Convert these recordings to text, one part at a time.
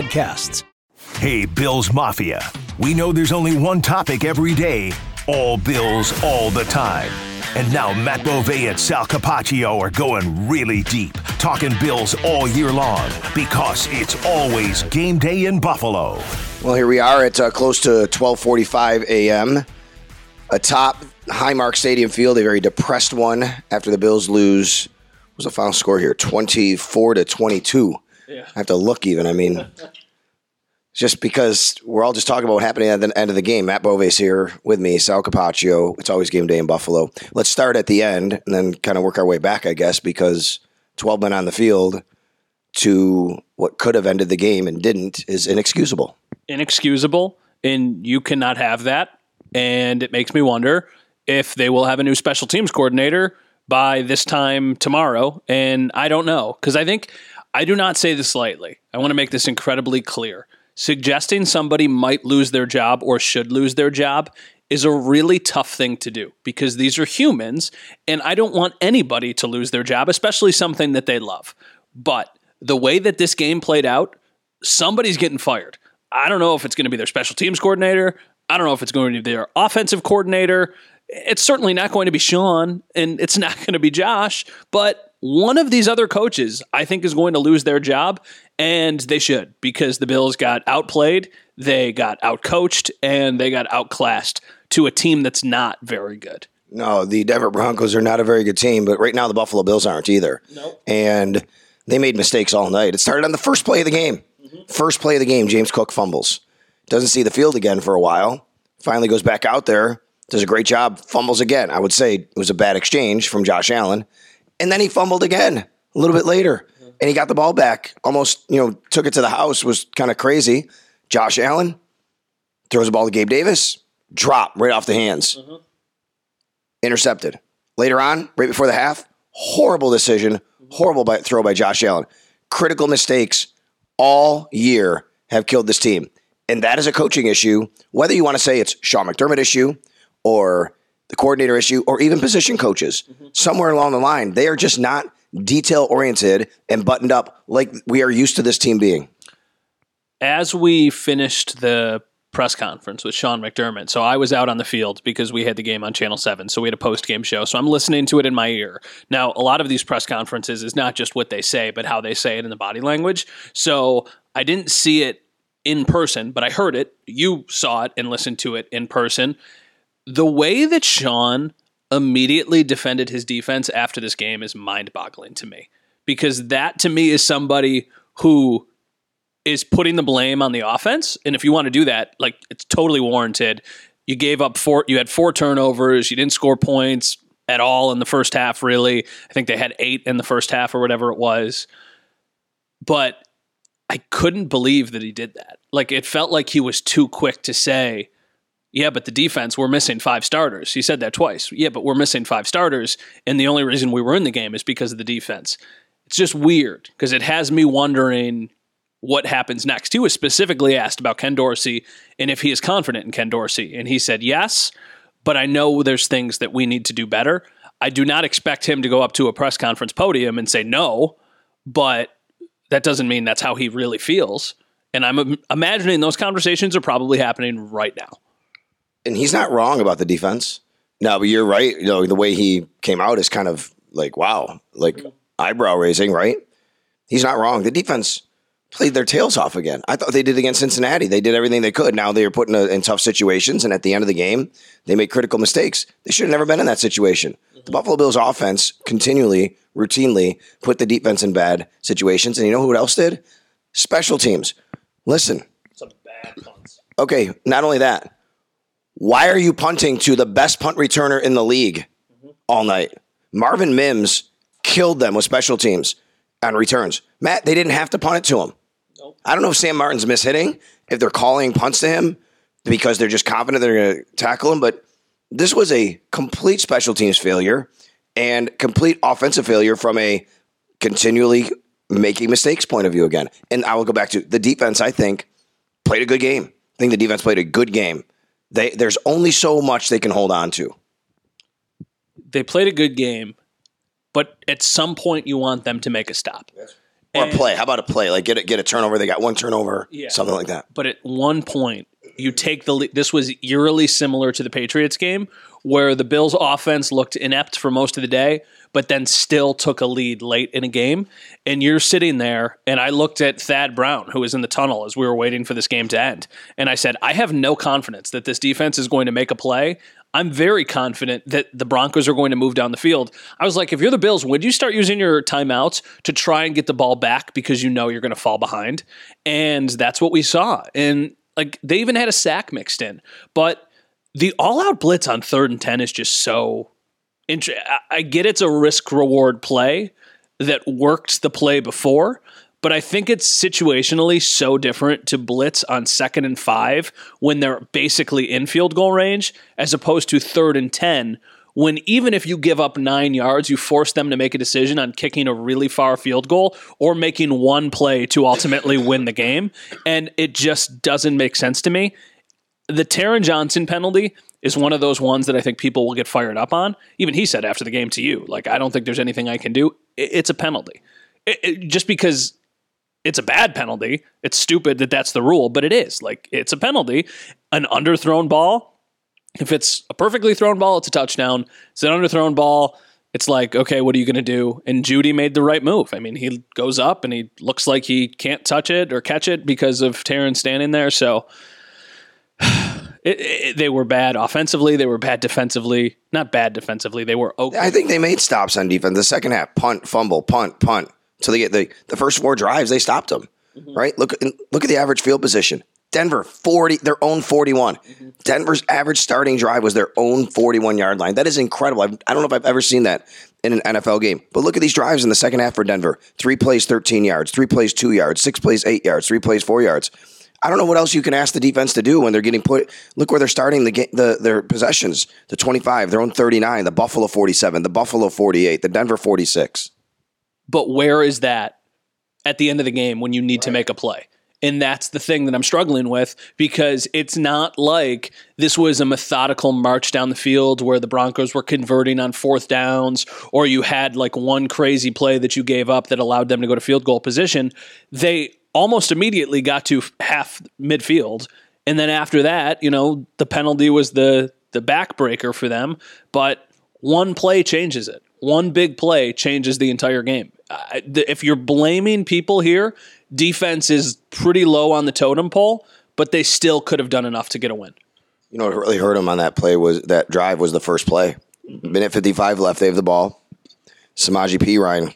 podcasts. Hey, Bills Mafia. We know there's only one topic every day all Bills all the time. And now Matt Bove and Sal Capaccio are going really deep, talking Bills all year long because it's always game day in Buffalo. Well, here we are at uh, close to 12:45 a.m. atop Highmark Stadium field, a very depressed one after the Bills lose. What was the final score here? 24 to 22. Yeah. I have to look even. I mean, just because we're all just talking about what happening at the end of the game. Matt Bove's here with me, Sal Capaccio. It's always game day in Buffalo. Let's start at the end and then kind of work our way back, I guess, because 12 men on the field to what could have ended the game and didn't is inexcusable. Inexcusable. And you cannot have that. And it makes me wonder if they will have a new special teams coordinator by this time tomorrow. And I don't know. Because I think I do not say this lightly. I want to make this incredibly clear. Suggesting somebody might lose their job or should lose their job is a really tough thing to do because these are humans and I don't want anybody to lose their job, especially something that they love. But the way that this game played out, somebody's getting fired. I don't know if it's going to be their special teams coordinator. I don't know if it's going to be their offensive coordinator. It's certainly not going to be Sean and it's not going to be Josh, but one of these other coaches, I think, is going to lose their job, and they should because the Bills got outplayed, they got outcoached, and they got outclassed to a team that's not very good. No, the Denver Broncos are not a very good team, but right now the Buffalo Bills aren't either. Nope. And they made mistakes all night. It started on the first play of the game. Mm-hmm. First play of the game, James Cook fumbles. Doesn't see the field again for a while. Finally goes back out there, does a great job, fumbles again. I would say it was a bad exchange from Josh Allen. And then he fumbled again a little bit later. And he got the ball back, almost, you know, took it to the house, was kind of crazy. Josh Allen throws the ball to Gabe Davis, drop right off the hands. Mm-hmm. Intercepted. Later on, right before the half, horrible decision, horrible by, throw by Josh Allen. Critical mistakes all year have killed this team. And that is a coaching issue, whether you want to say it's Sean McDermott issue or the coordinator issue, or even position coaches. Mm-hmm. Somewhere along the line, they are just not detail oriented and buttoned up like we are used to this team being. As we finished the press conference with Sean McDermott. So I was out on the field because we had the game on Channel 7. So we had a post game show. So I'm listening to it in my ear. Now, a lot of these press conferences is not just what they say, but how they say it in the body language. So I didn't see it in person, but I heard it. You saw it and listened to it in person the way that Sean immediately defended his defense after this game is mind boggling to me because that to me is somebody who is putting the blame on the offense. And if you want to do that, like it's totally warranted. You gave up four, you had four turnovers, you didn't score points at all in the first half, really. I think they had eight in the first half or whatever it was. But I couldn't believe that he did that. Like it felt like he was too quick to say, yeah, but the defense, we're missing five starters. He said that twice. Yeah, but we're missing five starters. And the only reason we were in the game is because of the defense. It's just weird because it has me wondering what happens next. He was specifically asked about Ken Dorsey and if he is confident in Ken Dorsey. And he said, yes, but I know there's things that we need to do better. I do not expect him to go up to a press conference podium and say no, but that doesn't mean that's how he really feels. And I'm imagining those conversations are probably happening right now and he's not wrong about the defense. No, but you're right. You know, the way he came out is kind of like, wow, like eyebrow raising, right? He's not wrong. The defense played their tails off again. I thought they did against Cincinnati. They did everything they could. Now they are put in, a, in tough situations, and at the end of the game, they make critical mistakes. They should have never been in that situation. Mm-hmm. The Buffalo Bills offense continually, routinely put the defense in bad situations. And you know who else did? Special teams. Listen. Some bad punts. Okay, not only that, why are you punting to the best punt returner in the league mm-hmm. all night? Marvin Mims killed them with special teams on returns. Matt, they didn't have to punt it to him. I don't know if Sam Martin's mishitting, if they're calling punts to him because they're just confident they're going to tackle him, but this was a complete special teams failure and complete offensive failure from a continually making mistakes point of view again. And I will go back to the defense, I think, played a good game. I think the defense played a good game. They, there's only so much they can hold on to. They played a good game, but at some point you want them to make a stop. Or a play. How about a play? Like get a, get a turnover. They got one turnover, Yeah. something like that. But at one point, you take the lead. This was eerily similar to the Patriots game, where the Bills' offense looked inept for most of the day, but then still took a lead late in a game. And you're sitting there, and I looked at Thad Brown, who was in the tunnel as we were waiting for this game to end. And I said, I have no confidence that this defense is going to make a play. I'm very confident that the Broncos are going to move down the field. I was like, if you're the Bills, would you start using your timeouts to try and get the ball back because you know you're going to fall behind? And that's what we saw. And like they even had a sack mixed in. But the all out blitz on third and 10 is just so interesting. I- get it's a risk reward play that worked the play before, but I think it's situationally so different to blitz on second and five when they're basically in field goal range as opposed to third and 10 when even if you give up nine yards, you force them to make a decision on kicking a really far field goal or making one play to ultimately win the game. And it just doesn't make sense to me the Taron Johnson penalty is one of those ones that I think people will get fired up on. Even he said after the game to you, like, I don't think there's anything I can do. It's a penalty. It- it- just because it's a bad penalty, it's stupid that that's the rule, but it is. Like, it's a penalty. An underthrown ball, if it's a perfectly thrown ball, it's a touchdown. It's an underthrown ball. It's like, okay, what are you going to do? And Jeudy made the right move. I mean, he goes up and he looks like he can't touch it or catch it because of Taron standing there. So, it, it, they were bad offensively. They were bad defensively. Not bad defensively. They were okay. I think they made stops on defense. The second half, punt, fumble, punt, punt. So they get the the first four drives, they stopped them. Mm-hmm. Right? Look look at the average field position. Denver 40 their own 41. Mm-hmm. Denver's average starting drive was their own 41 yard line. That is incredible. I've, I don't know if I've ever seen that in an NFL game. But look at these drives in the second half for Denver. 3 plays 13 yards, 3 plays 2 yards, 6 plays 8 yards, 3 plays 4 yards. I don't know what else you can ask the defense to do when they're getting put. Look where they're starting the, the their possessions: the twenty-five, their own thirty-nine, the Buffalo forty-seven, the Buffalo forty-eight, the Denver forty-six. but where is that at the end of the game when you need to make a play? And that's the thing that I'm struggling with because it's not like this was a methodical march down the field where the Broncos were converting on fourth downs or you had like one crazy play that you gave up that allowed them to go to field goal position. They almost immediately got to half midfield. And then after that, you know, the penalty was the the backbreaker for them, but one play changes it. One big play changes the entire game. Th- If you're blaming people here, defense is pretty low on the totem pole, but they still could have done enough to get a win. You know what really hurt them on that play was that drive was the first play. Mm-hmm. Minute fifty-five left. They have the ball. Samaje Perine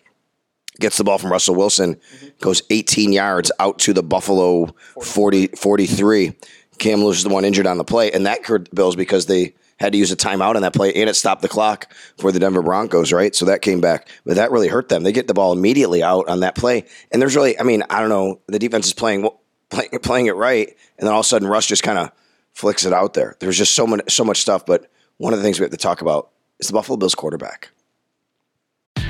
gets the ball from Russell Wilson, mm-hmm. goes 18 yards out to the Buffalo 40, 43. Cam Lewis is the one injured on the play, and that hurt the Bills because they had to use a timeout on that play, and it stopped the clock for the Denver Broncos, right? So that came back, but that really hurt them. They get the ball immediately out on that play, and there's really, I mean, I don't know, the defense is playing playing, playing it right, and then all of a sudden Russ just kind of flicks it out there. There's just so much so much stuff, but one of the things we have to talk about is the Buffalo Bills quarterback.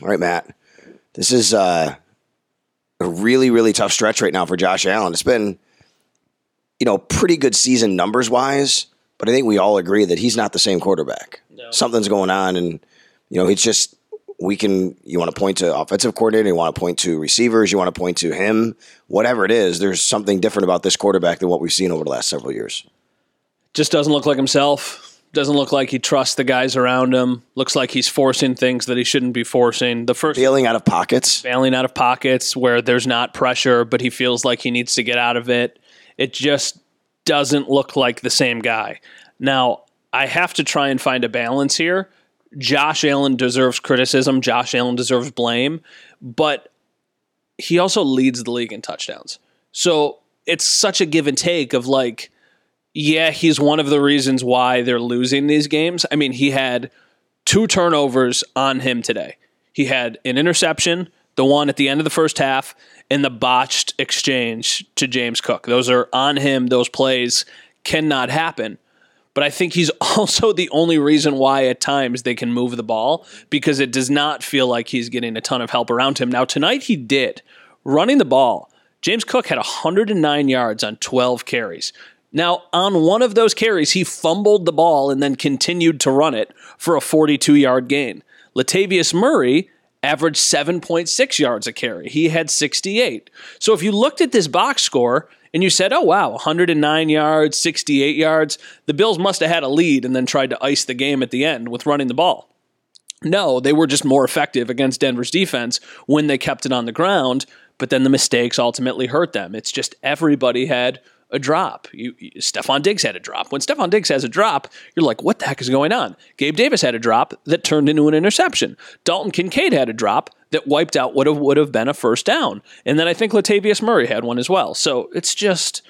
All right, Matt. This is uh, a really, really tough stretch right now for Josh Allen. It's been, you know, pretty good season numbers wise, but I think we all agree that he's not the same quarterback. No. Something's going on, and you know, it's just we can. You want to point to offensive coordinator, you want to point to receivers, you want to point to him, whatever it is. There's something different about this quarterback than what we've seen over the last several years. Just doesn't look like himself doesn't look like he trusts the guys around him. Looks like he's forcing things that he shouldn't be forcing. The first bailing out of pockets, bailing out of pockets where there's not pressure, but he feels like he needs to get out of it. It just doesn't look like the same guy. Now, I have to try and find a balance here. Josh Allen deserves criticism. Josh Allen deserves blame, but he also leads the league in touchdowns. So it's such a give and take of like yeah, he's one of the reasons why they're losing these games. I mean, he had two turnovers on him today. He had an interception, the one at the end of the first half, and the botched exchange to James Cook. Those are on him. Those plays cannot happen. But I think he's also the only reason why at times they can move the ball because it does not feel like he's getting a ton of help around him. Now, tonight he did. Running the ball, James Cook had 109 yards on 12 carries. Now, on one of those carries, he fumbled the ball and then continued to run it for a 42 yard gain. Latavius Murray averaged 7.6 yards a carry. He had 68. So if you looked at this box score and you said, oh, wow, 109 yards, 68 yards, the Bills must have had a lead and then tried to ice the game at the end with running the ball. No, they were just more effective against Denver's defense when they kept it on the ground, but then the mistakes ultimately hurt them. It's just everybody had a drop. You, you, Stefon Diggs had a drop. When Stefon Diggs has a drop, you're like, what the heck is going on? Gabe Davis had a drop that turned into an interception. Dalton Kincaid had a drop that wiped out what would have been a first down. And then I think Latavius Murray had one as well. So it's just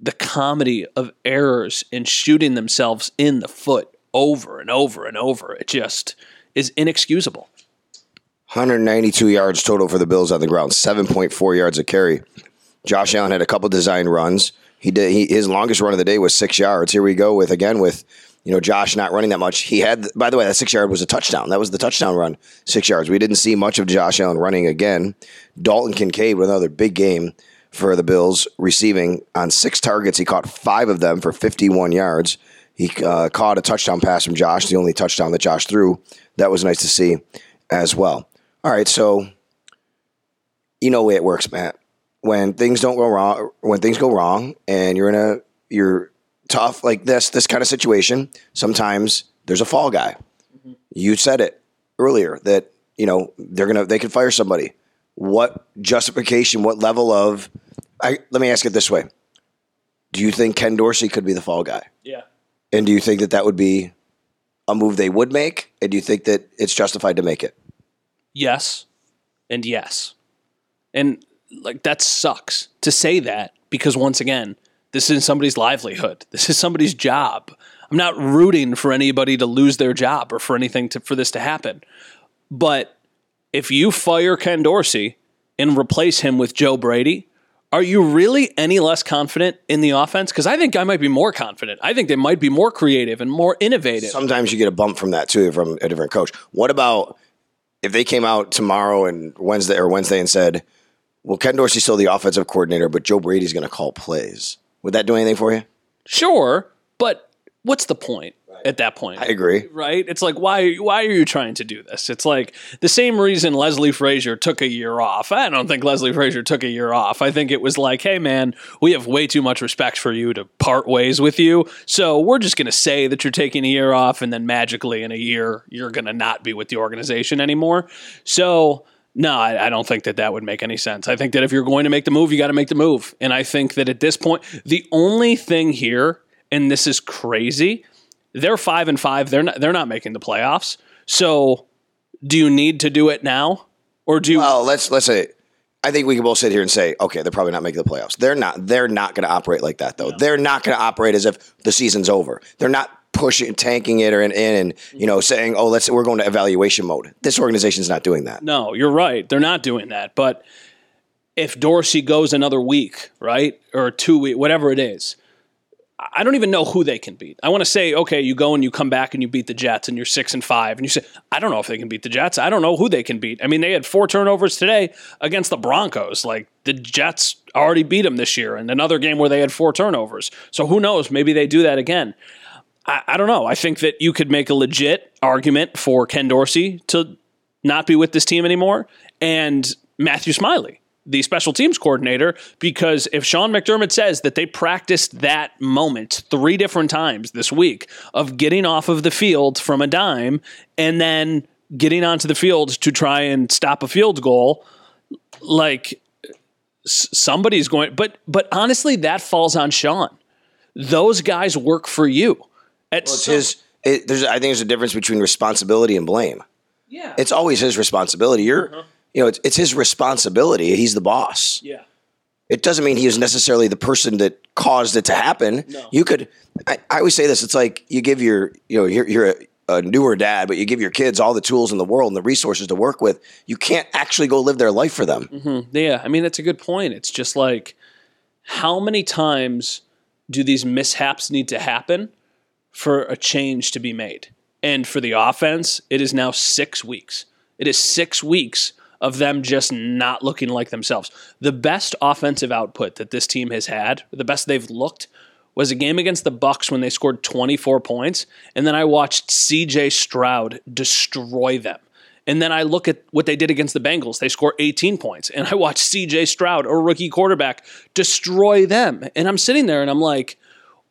the comedy of errors and shooting themselves in the foot over and over and over. It just is inexcusable. 192 yards total for the Bills on the ground, 7.4 yards a carry. Josh Allen had a couple design runs. He did he, his longest run of the day was six yards. Here we go with again with you know Josh not running that much. He had by the way that six yard was a touchdown. That was the touchdown run, six yards. We didn't see much of Josh Allen running again. Dalton Kincaid with another big game for the Bills, receiving on six targets. He caught five of them for 51 yards. He uh, caught a touchdown pass from Josh, the only touchdown that Josh threw. That was nice to see as well. All right, so you know the way it works, Matt when things don't go wrong, when things go wrong, and you're in a you're tough like this this kind of situation, sometimes there's a fall guy. Mm-hmm. You said it earlier that you know they're gonna they can fire somebody. What justification? What level of? I let me ask it this way: Do you think Ken Dorsey could be the fall guy? Yeah. And do you think that that would be a move they would make? And do you think that it's justified to make it? Yes, and yes, and like that sucks to say that because once again, this is somebody's livelihood. This is somebody's job. I'm not rooting for anybody to lose their job or for anything to, for this to happen. But if you fire Ken Dorsey and replace him with Joe Brady, are you really any less confident in the offense? Because I think I might be more confident. I think they might be more creative and more innovative. Sometimes you get a bump from that too, from a different coach. What about if they came out tomorrow and Wednesday or Wednesday and said, well, Ken Dorsey's still the offensive coordinator, but Joe Brady's going to call plays. Would that do anything for you? Sure, but what's the point at that point? I agree. Right? It's like why why are you trying to do this? It's like the same reason Leslie Frazier took a year off. I don't think Leslie Frazier took a year off. I think it was like, "Hey man, we have way too much respect for you to part ways with you. So, we're just going to say that you're taking a year off and then magically in a year you're going to not be with the organization anymore." So, no, I, I, don't think that that would make any sense. I think that if you're going to make the move, you got to make the move. And I think that at this point, the only thing here, and this is crazy, they're five and five. They're not. They're not making the playoffs. So do you need to do it now, or do you? Well, let's let's say. I think we can both sit here and say, okay, they're probably not making the playoffs. They're not. They're not going to operate like that, though. They're not going to operate as if the season's over. They're not pushing, tanking it, or in, in and you know mm-hmm. saying, oh, let's we're going to evaluation mode. This organization's not doing that. No, you're right. They're not doing that. But if Dorsey goes another week, right, or two week, whatever it is, I don't even know who they can beat. I want to say, okay, you go and you come back and you beat the Jets and you're six and five, and you say, I don't know if they can beat the Jets. I don't know who they can beat. I mean, they had four turnovers today against the Broncos. Like the Jets already beat them this year, and another game where they had four turnovers. So who knows? Maybe they do that again. I, I don't know. I think that you could make a legit argument for Ken Dorsey to not be with this team anymore, and Matthew Smiley the special teams coordinator because if Sean McDermott says that they practiced that moment three different times this week of getting off of the field from a dime and then getting onto the field to try and stop a field goal, like somebody's going but but honestly that falls on Sean. Those guys work for you. At well, it's some, his it, there's I think there's a difference between responsibility and blame. Yeah. It's always his responsibility. You're uh-huh you know, it's, it's his responsibility. He's the boss. Yeah. It doesn't mean he was necessarily the person that caused it to happen. No. You could, I, I, always say this. It's like you give your, you know, you're, you're a, a, newer dad, but you give your kids all the tools in the world and the resources to work with. You can't actually go live their life for them. Mm-hmm. Yeah. I mean, that's a good point. It's just like, how many times do these mishaps need to happen for a change to be made? And for the offense, it is now six weeks. It is six weeks of them just not looking like themselves. The best offensive output that this team has had, the best they've looked, was a game against the Bucs when they scored 24 points, and then I watched CJ Stroud destroy them. And then I look at what they did against the Bengals. They score 18 points. And I watch CJ Stroud, a rookie quarterback, destroy them. And I'm sitting there and I'm like,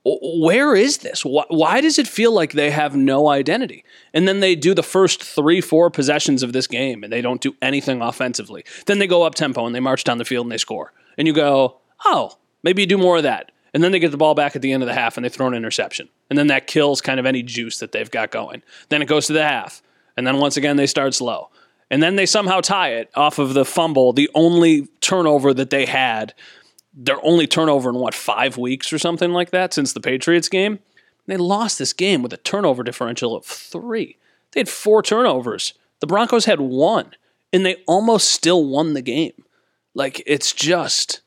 where is this? Why, does it feel like they have no identity? And then they do the first three, four possessions of this game and they don't do anything offensively. Then they go up tempo and they march down the field and they score. And you go, oh, maybe you do more of that. And then they get the ball back at the end of the half and they throw an interception. And then that kills kind of any juice that they've got going. Then it goes to the half. And then once again, they start slow. And then they somehow tie it off of the fumble, the only turnover that they had their only turnover in what five weeks or something like that since the Patriots game. They lost this game with a turnover differential of three. They had four turnovers. The Broncos had one, and they almost still won the game. Like it's just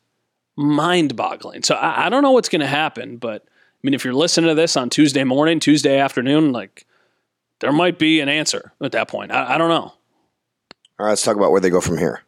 mind-boggling. So I, I don't know what's going to happen, but I mean, if you're listening to this on Tuesday morning, Tuesday afternoon, like there might be an answer at that point. I, I don't know. All right, let's talk about where they go from here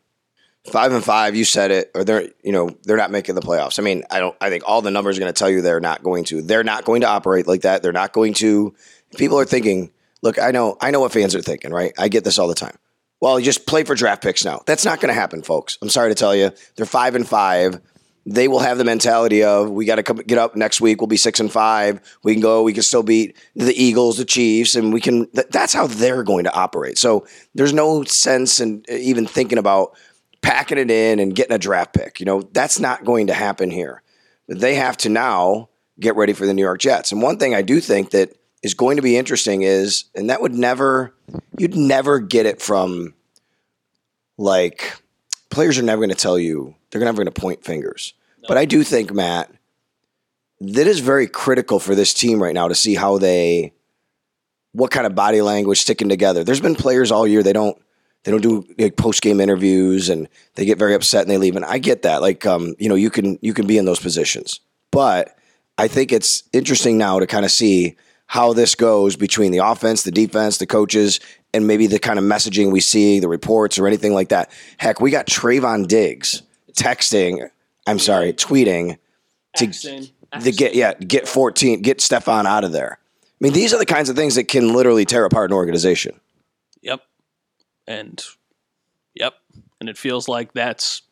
five and five. You said it, or they're you know they're not making the playoffs. I mean, I don't. I think all the numbers are going to tell you they're not going to. They're not going to operate like that. They're not going to. People are thinking. Look, I know. I know what fans are thinking. Right? I get this all the time. Well, you just play for draft picks now. That's not going to happen, folks. I'm sorry to tell you. They're five and five. They will have the mentality of we got to get up next week. We'll be six and five. We can go. We can still beat the Eagles, the Chiefs, and we can. That's how they're going to operate. So there's no sense in even thinking about packing it in and getting a draft pick. You know, that's not going to happen here. They have to now get ready for the New York Jets. And one thing I do think that is going to be interesting is, and that would never, you'd never get it from like players are never going to tell you, they're never going to point fingers. No. But I do think, Matt, that is very critical for this team right now to see how they, what kind of body language sticking together. There's been players all year, they don't, they don't do like, post game interviews and they get very upset and they leave. And I get that. Like, um, you know, you can you can be in those positions, but I think it's interesting now to kind of see how this goes between the offense, the defense, the coaches, and maybe the kind of messaging we see, the reports, or anything like that. Heck, we got Trevon Diggs texting. I'm sorry, tweeting to, to get yeah get 14, get Stefon out of there. I mean, these are the kinds of things that can literally tear apart an organization. And yep. And it feels like that's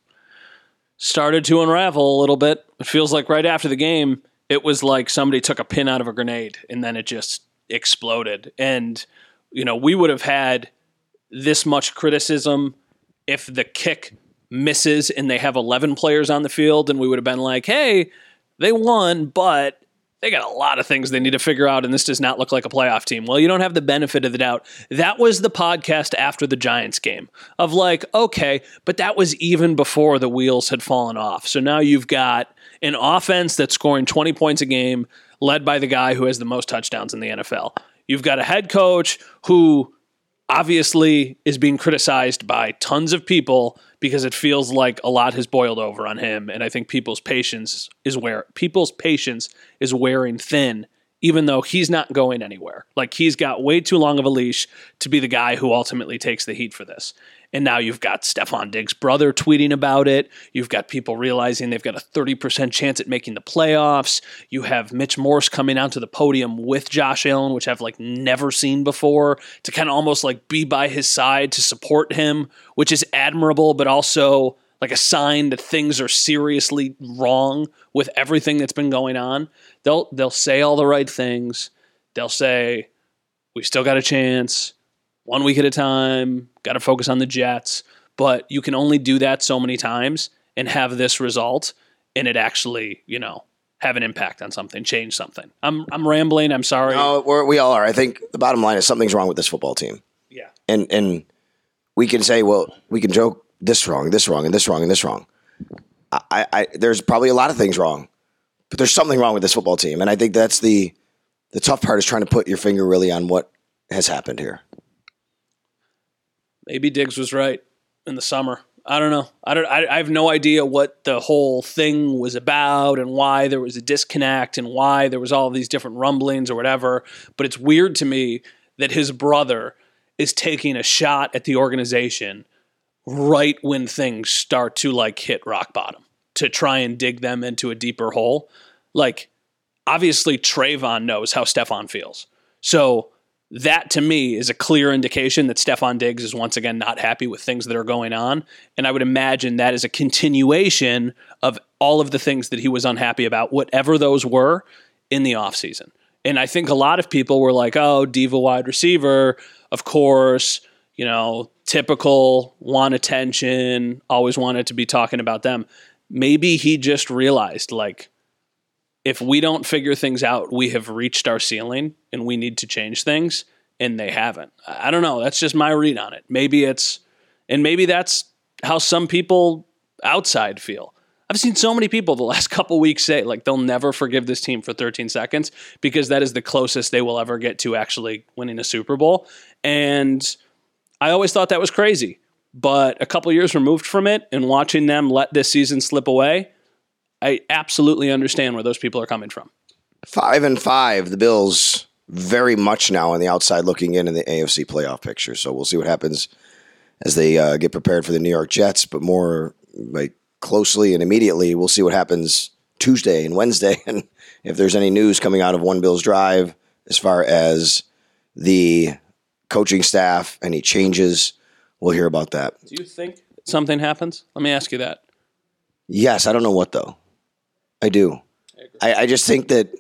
started to unravel a little bit. It feels like right after the game, it was like somebody took a pin out of a grenade and then it just exploded. And, you know, we would have had this much criticism if the kick misses and they have 11 players on the field and we would have been like, hey, they won, but they got a lot of things they need to figure out, and this does not look like a playoff team. Well, you don't have the benefit of the doubt. That was the podcast after the Giants game of like, okay, but that was even before the wheels had fallen off. So now you've got an offense that's scoring 20 points a game, led by the guy who has the most touchdowns in the NFL. You've got a head coach who obviously is being criticized by tons of people because it feels like a lot has boiled over on him. And I think people's patience is where people's patience is wearing thin even though he's not going anywhere. Like he's got way too long of a leash to be the guy who ultimately takes the heat for this. And now you've got Stefon Diggs' brother tweeting about it. You've got people realizing they've got a 30% chance at making the playoffs. You have Mitch Morse coming onto the podium with Josh Allen, which I've like never seen before, to kind of almost like be by his side to support him, which is admirable, but also like a sign that things are seriously wrong with everything that's been going on. They'll they'll say all the right things. They'll say we still got a chance one week at a time, got to focus on the Jets. But you can only do that so many times and have this result and it actually, you know, have an impact on something, change something. I'm I'm rambling. I'm sorry. No, we're, we all are. I think the bottom line is something's wrong with this football team. Yeah. And and we can say, well, we can joke this wrong, this wrong, and this wrong, and this wrong. I, I there's probably a lot of things wrong, but there's something wrong with this football team, and I think that's the the tough part is trying to put your finger really on what has happened here. Maybe Diggs was right in the summer. I don't know. I don't. I, I have no idea what the whole thing was about and why there was a disconnect and why there was all these different rumblings or whatever. But it's weird to me that his brother is taking a shot at the organization right when things start to like hit rock bottom to try and dig them into a deeper hole. Like, obviously, Trevon knows how Stefon feels. So that to me is a clear indication that Stefon Diggs is once again not happy with things that are going on. And I would imagine that is a continuation of all of the things that he was unhappy about, whatever those were in the offseason. And I think a lot of people were like, oh, diva wide receiver, of course, you know, typical, want attention, always wanted to be talking about them. Maybe he just realized, like, if we don't figure things out, we have reached our ceiling and we need to change things, and they haven't. I don't know. That's just my read on it. Maybe it's, and maybe that's how some people outside feel. I've seen so many people the last couple weeks say like they'll never forgive this team for 13 seconds because that is the closest they will ever get to actually winning a Super Bowl. And I always thought that was crazy. But a couple years removed from it and watching them let this season slip away, I absolutely understand where those people are coming from. Five and five, the Bills very much now on the outside looking in in the AFC playoff picture. So we'll see what happens as they uh, get prepared for the New York Jets, but more like closely and immediately, we'll see what happens Tuesday and Wednesday, and if there's any news coming out of One Bills Drive as far as the coaching staff, any changes, we'll hear about that. Do you think something happens? Let me ask you that. Yes, I don't know what though. I do. I, I just think that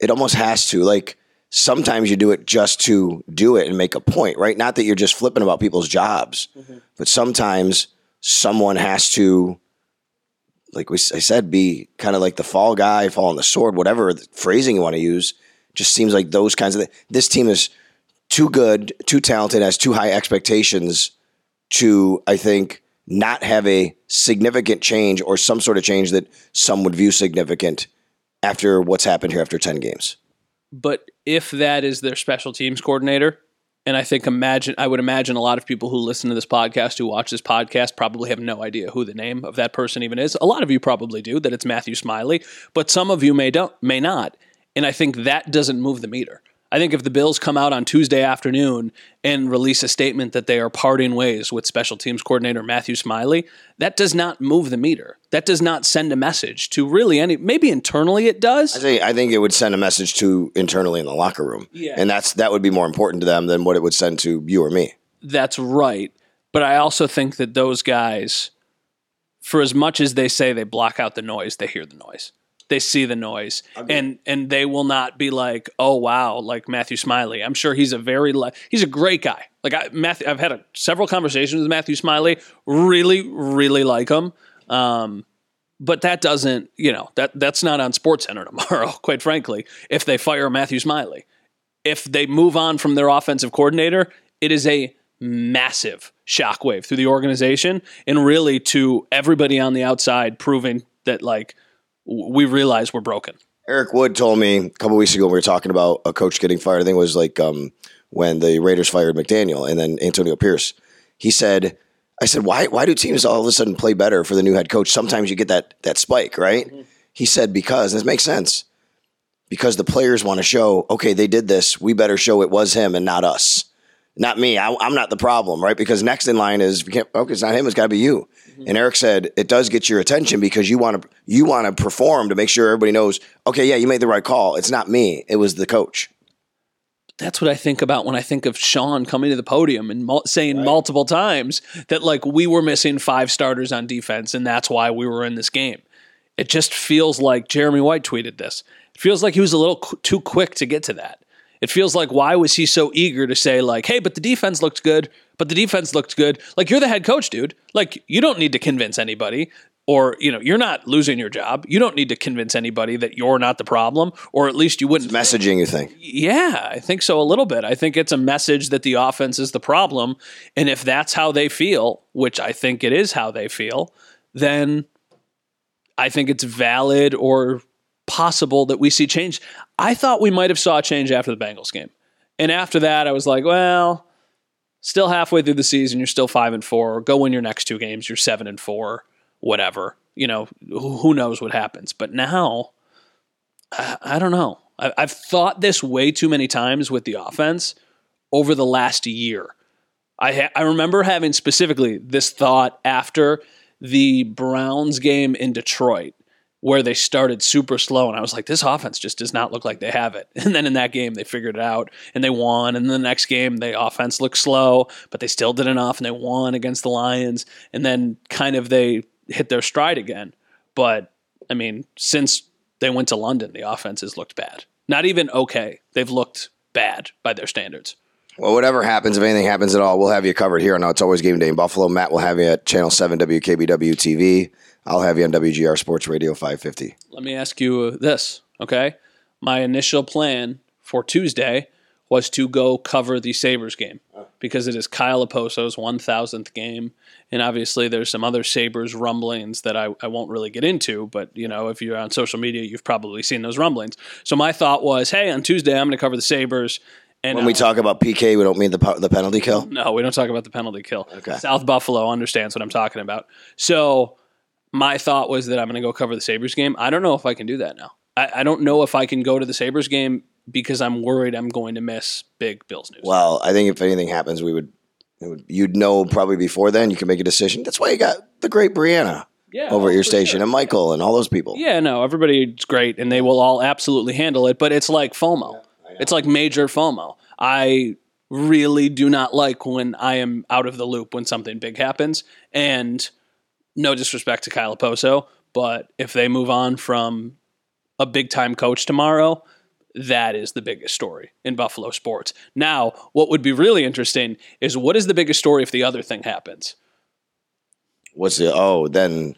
it almost has to. Like sometimes you do it just to do it and make a point, right? Not that you're just flipping about people's jobs, mm-hmm. but sometimes someone has to, like we, I said, be kind of like the fall guy, fall on the sword, whatever phrasing you want to use. Just seems like those kinds of. This team is too good, too talented, has too high expectations to, I think, not have a significant change or some sort of change that some would view significant after what's happened here after 10 games. But if that is their special teams coordinator, and I think imagine I would imagine a lot of people who listen to this podcast who watch this podcast probably have no idea who the name of that person even is. A lot of you probably do that it's Matthew Smiley, but some of you may don't may not. And I think that doesn't move the meter. I think if the Bills come out on Tuesday afternoon and release a statement that they are parting ways with special teams coordinator Matthew Smiley, that does not move the meter. That does not send a message to really any. Maybe internally it does. I think I think it would send a message to internally in the locker room, Yeah. and that's that would be more important to them than what it would send to you or me. That's right. But I also think that those guys, for as much as they say they block out the noise, they hear the noise. They see the noise, and and they will not be like, oh wow, like Matthew Smiley. I'm sure he's a very li- he's a great guy. Like I, Matthew, I've had a, several conversations with Matthew Smiley. Really, really like him. Um, But that doesn't, you know, that that's not on Sports Center tomorrow, quite frankly, if they fire Matthew Smiley. If they move on from their offensive coordinator, it is a massive shockwave through the organization and really to everybody on the outside proving that like we realize we're broken. Eric Wood told me a couple weeks ago when we were talking about a coach getting fired. I think it was like um, when the Raiders fired McDaniel and then Antonio Pierce. He said, "I said why why do teams all of a sudden play better for the new head coach? Sometimes you get that that spike, right?" He said because and this makes sense because the players want to show okay they did this. We better show it was him and not us, not me. I, I'm not the problem, right? Because next in line is we can't. Okay, it's not him. It's got to be you. Mm-hmm. And Eric said it does get your attention because you want to you want to perform to make sure everybody knows. Okay, yeah, you made the right call. It's not me. It was the coach. That's what I think about when I think of Sean coming to the podium and mul- saying multiple times that like we were missing five starters on defense and that's why we were in this game. It just feels like Jeremy White tweeted this. It feels like he was a little qu- too quick to get to that. It feels like why was he so eager to say like, "Hey, but the defense looked good, but the defense looked good." Like you're the head coach, dude. Like you don't need to convince anybody or, you know, you're not losing your job. You don't need to convince anybody that you're not the problem or at least you wouldn't Messaging, you think? yeah, I think so a little bit. I think it's a message that the offense is the problem. And if that's how they feel, which I think it is how they feel, then I think it's valid or possible that we see change. I thought we might have saw a change after the Bengals game. And after that, I was like, well, still halfway through the season, you're still five and four. Go win your next two games, you're seven and four, whatever. You know, who knows what happens. But now, I, I don't know. I, I've thought this way too many times with the offense over the last year. I ha- I remember having specifically this thought after the Browns game in Detroit, where they started super slow, and I was like, this offense just does not look like they have it. And then in that game, they figured it out and they won. And then the next game, the offense looked slow, but they still did enough and they won against the Lions. And then kind of they hit their stride again. But I mean, since they went to London, the offense has looked bad. Not even okay. They've looked bad by their standards. Well, whatever happens, if anything happens at all, we'll have you covered here on It's Always Game Day in Buffalo. Matt will have you at Channel 7 WKBW TV. I'll have you on WGR Sports Radio 550. Let me ask you this, okay? My initial plan for Tuesday was to go cover the Sabres game because it is Kyle Okposo's 1000th game. And obviously, there's some other Sabres rumblings that I, I won't really get into, but you know, if you're on social media, you've probably seen those rumblings. So my thought was, hey, on Tuesday, I'm going to cover the Sabres. And When we uh, talk about PK, we don't mean the, the penalty kill. no, we don't talk about the penalty kill. Okay. South Buffalo understands what I'm talking about. So my thought was that I'm going to go cover the Sabres game. I don't know if I can do that now. I, I don't know if I can go to the Sabres game because I'm worried I'm going to miss big Bills news. Well, I think if anything happens, we would, it would you'd know probably before then. You can make a decision. That's why you got the great Brianna yeah, over at your station sure. and Michael and all those people. Yeah, no, everybody's great and they will all absolutely handle it, but it's like FOMO. it's like major FOMO. I really do not like when I am out of the loop when something big happens. And no disrespect to Kyle Okposo, but if they move on from a big time coach tomorrow, that is the biggest story in Buffalo sports. Now, what would be really interesting is what is the biggest story if the other thing happens? What's the oh then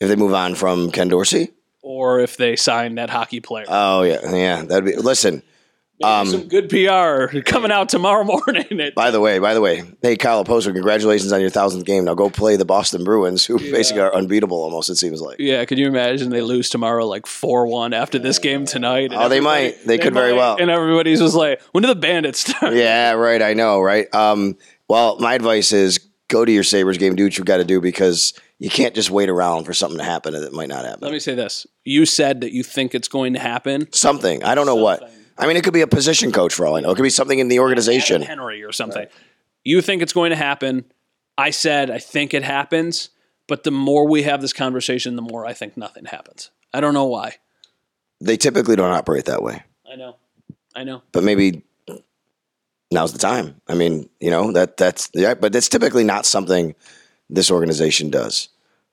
if they move on from Ken Dorsey? Or if they sign that hockey player? Oh yeah, yeah. That'd be listen. Maybe some good PR coming out tomorrow morning. By the way, by the way, hey Kyle Okposo, congratulations on your thousandth game. Now go play the Boston Bruins, who basically are unbeatable almost. It seems like. yeah, could you imagine they lose tomorrow like 4 1 after this game tonight? Oh, they might. They could very well. And everybody's just like, when do the bandits start? Yeah, right. I know, right? Um, well, my advice is go to your Sabres game, do what you've got to do because you can't just wait around for something to happen that might not happen. Let me say this. You said that you think it's going to happen. something. I don't know what. I mean, it could be a position coach for all I know. It could be something in the organization. Henry or something. You think it's going to happen. I said I think it happens, but the more we have this conversation, the more I think nothing happens. I don't know why. They typically don't operate that way, I know. I know. but maybe now's the time. I mean, you know that that's yeah, but that's typically not something this organization does.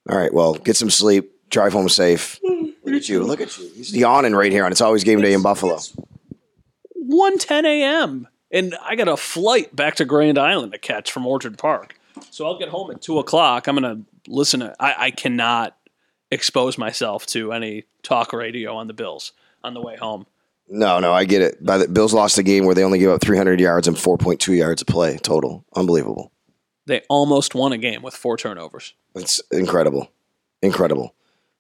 All right, well, get some sleep, drive home safe. Look at you, look at you. He's yawning right here on It's Always Game Day in Buffalo. 1:10 a.m. and I got a flight back to Grand Island to catch from Orchard Park. So I'll get home at two o'clock. I'm gonna listen to. I, I cannot expose myself to any talk radio on the Bills on the way home. No, no, I get it. By the Bills lost a game where they only gave up 300 yards and 4.2 yards of play total. Unbelievable. They almost won a game with four turnovers. It's incredible. Incredible.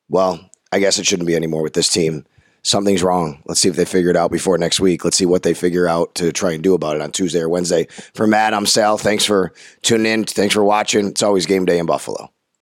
Well, I guess it shouldn't be anymore with this team. Something's wrong. Let's see if they figure it out before next week. Let's see what they figure out to try and do about it on Tuesday or Wednesday. For Matt, I'm Sal. Thanks for tuning in. Thanks for watching. It's always game day in Buffalo.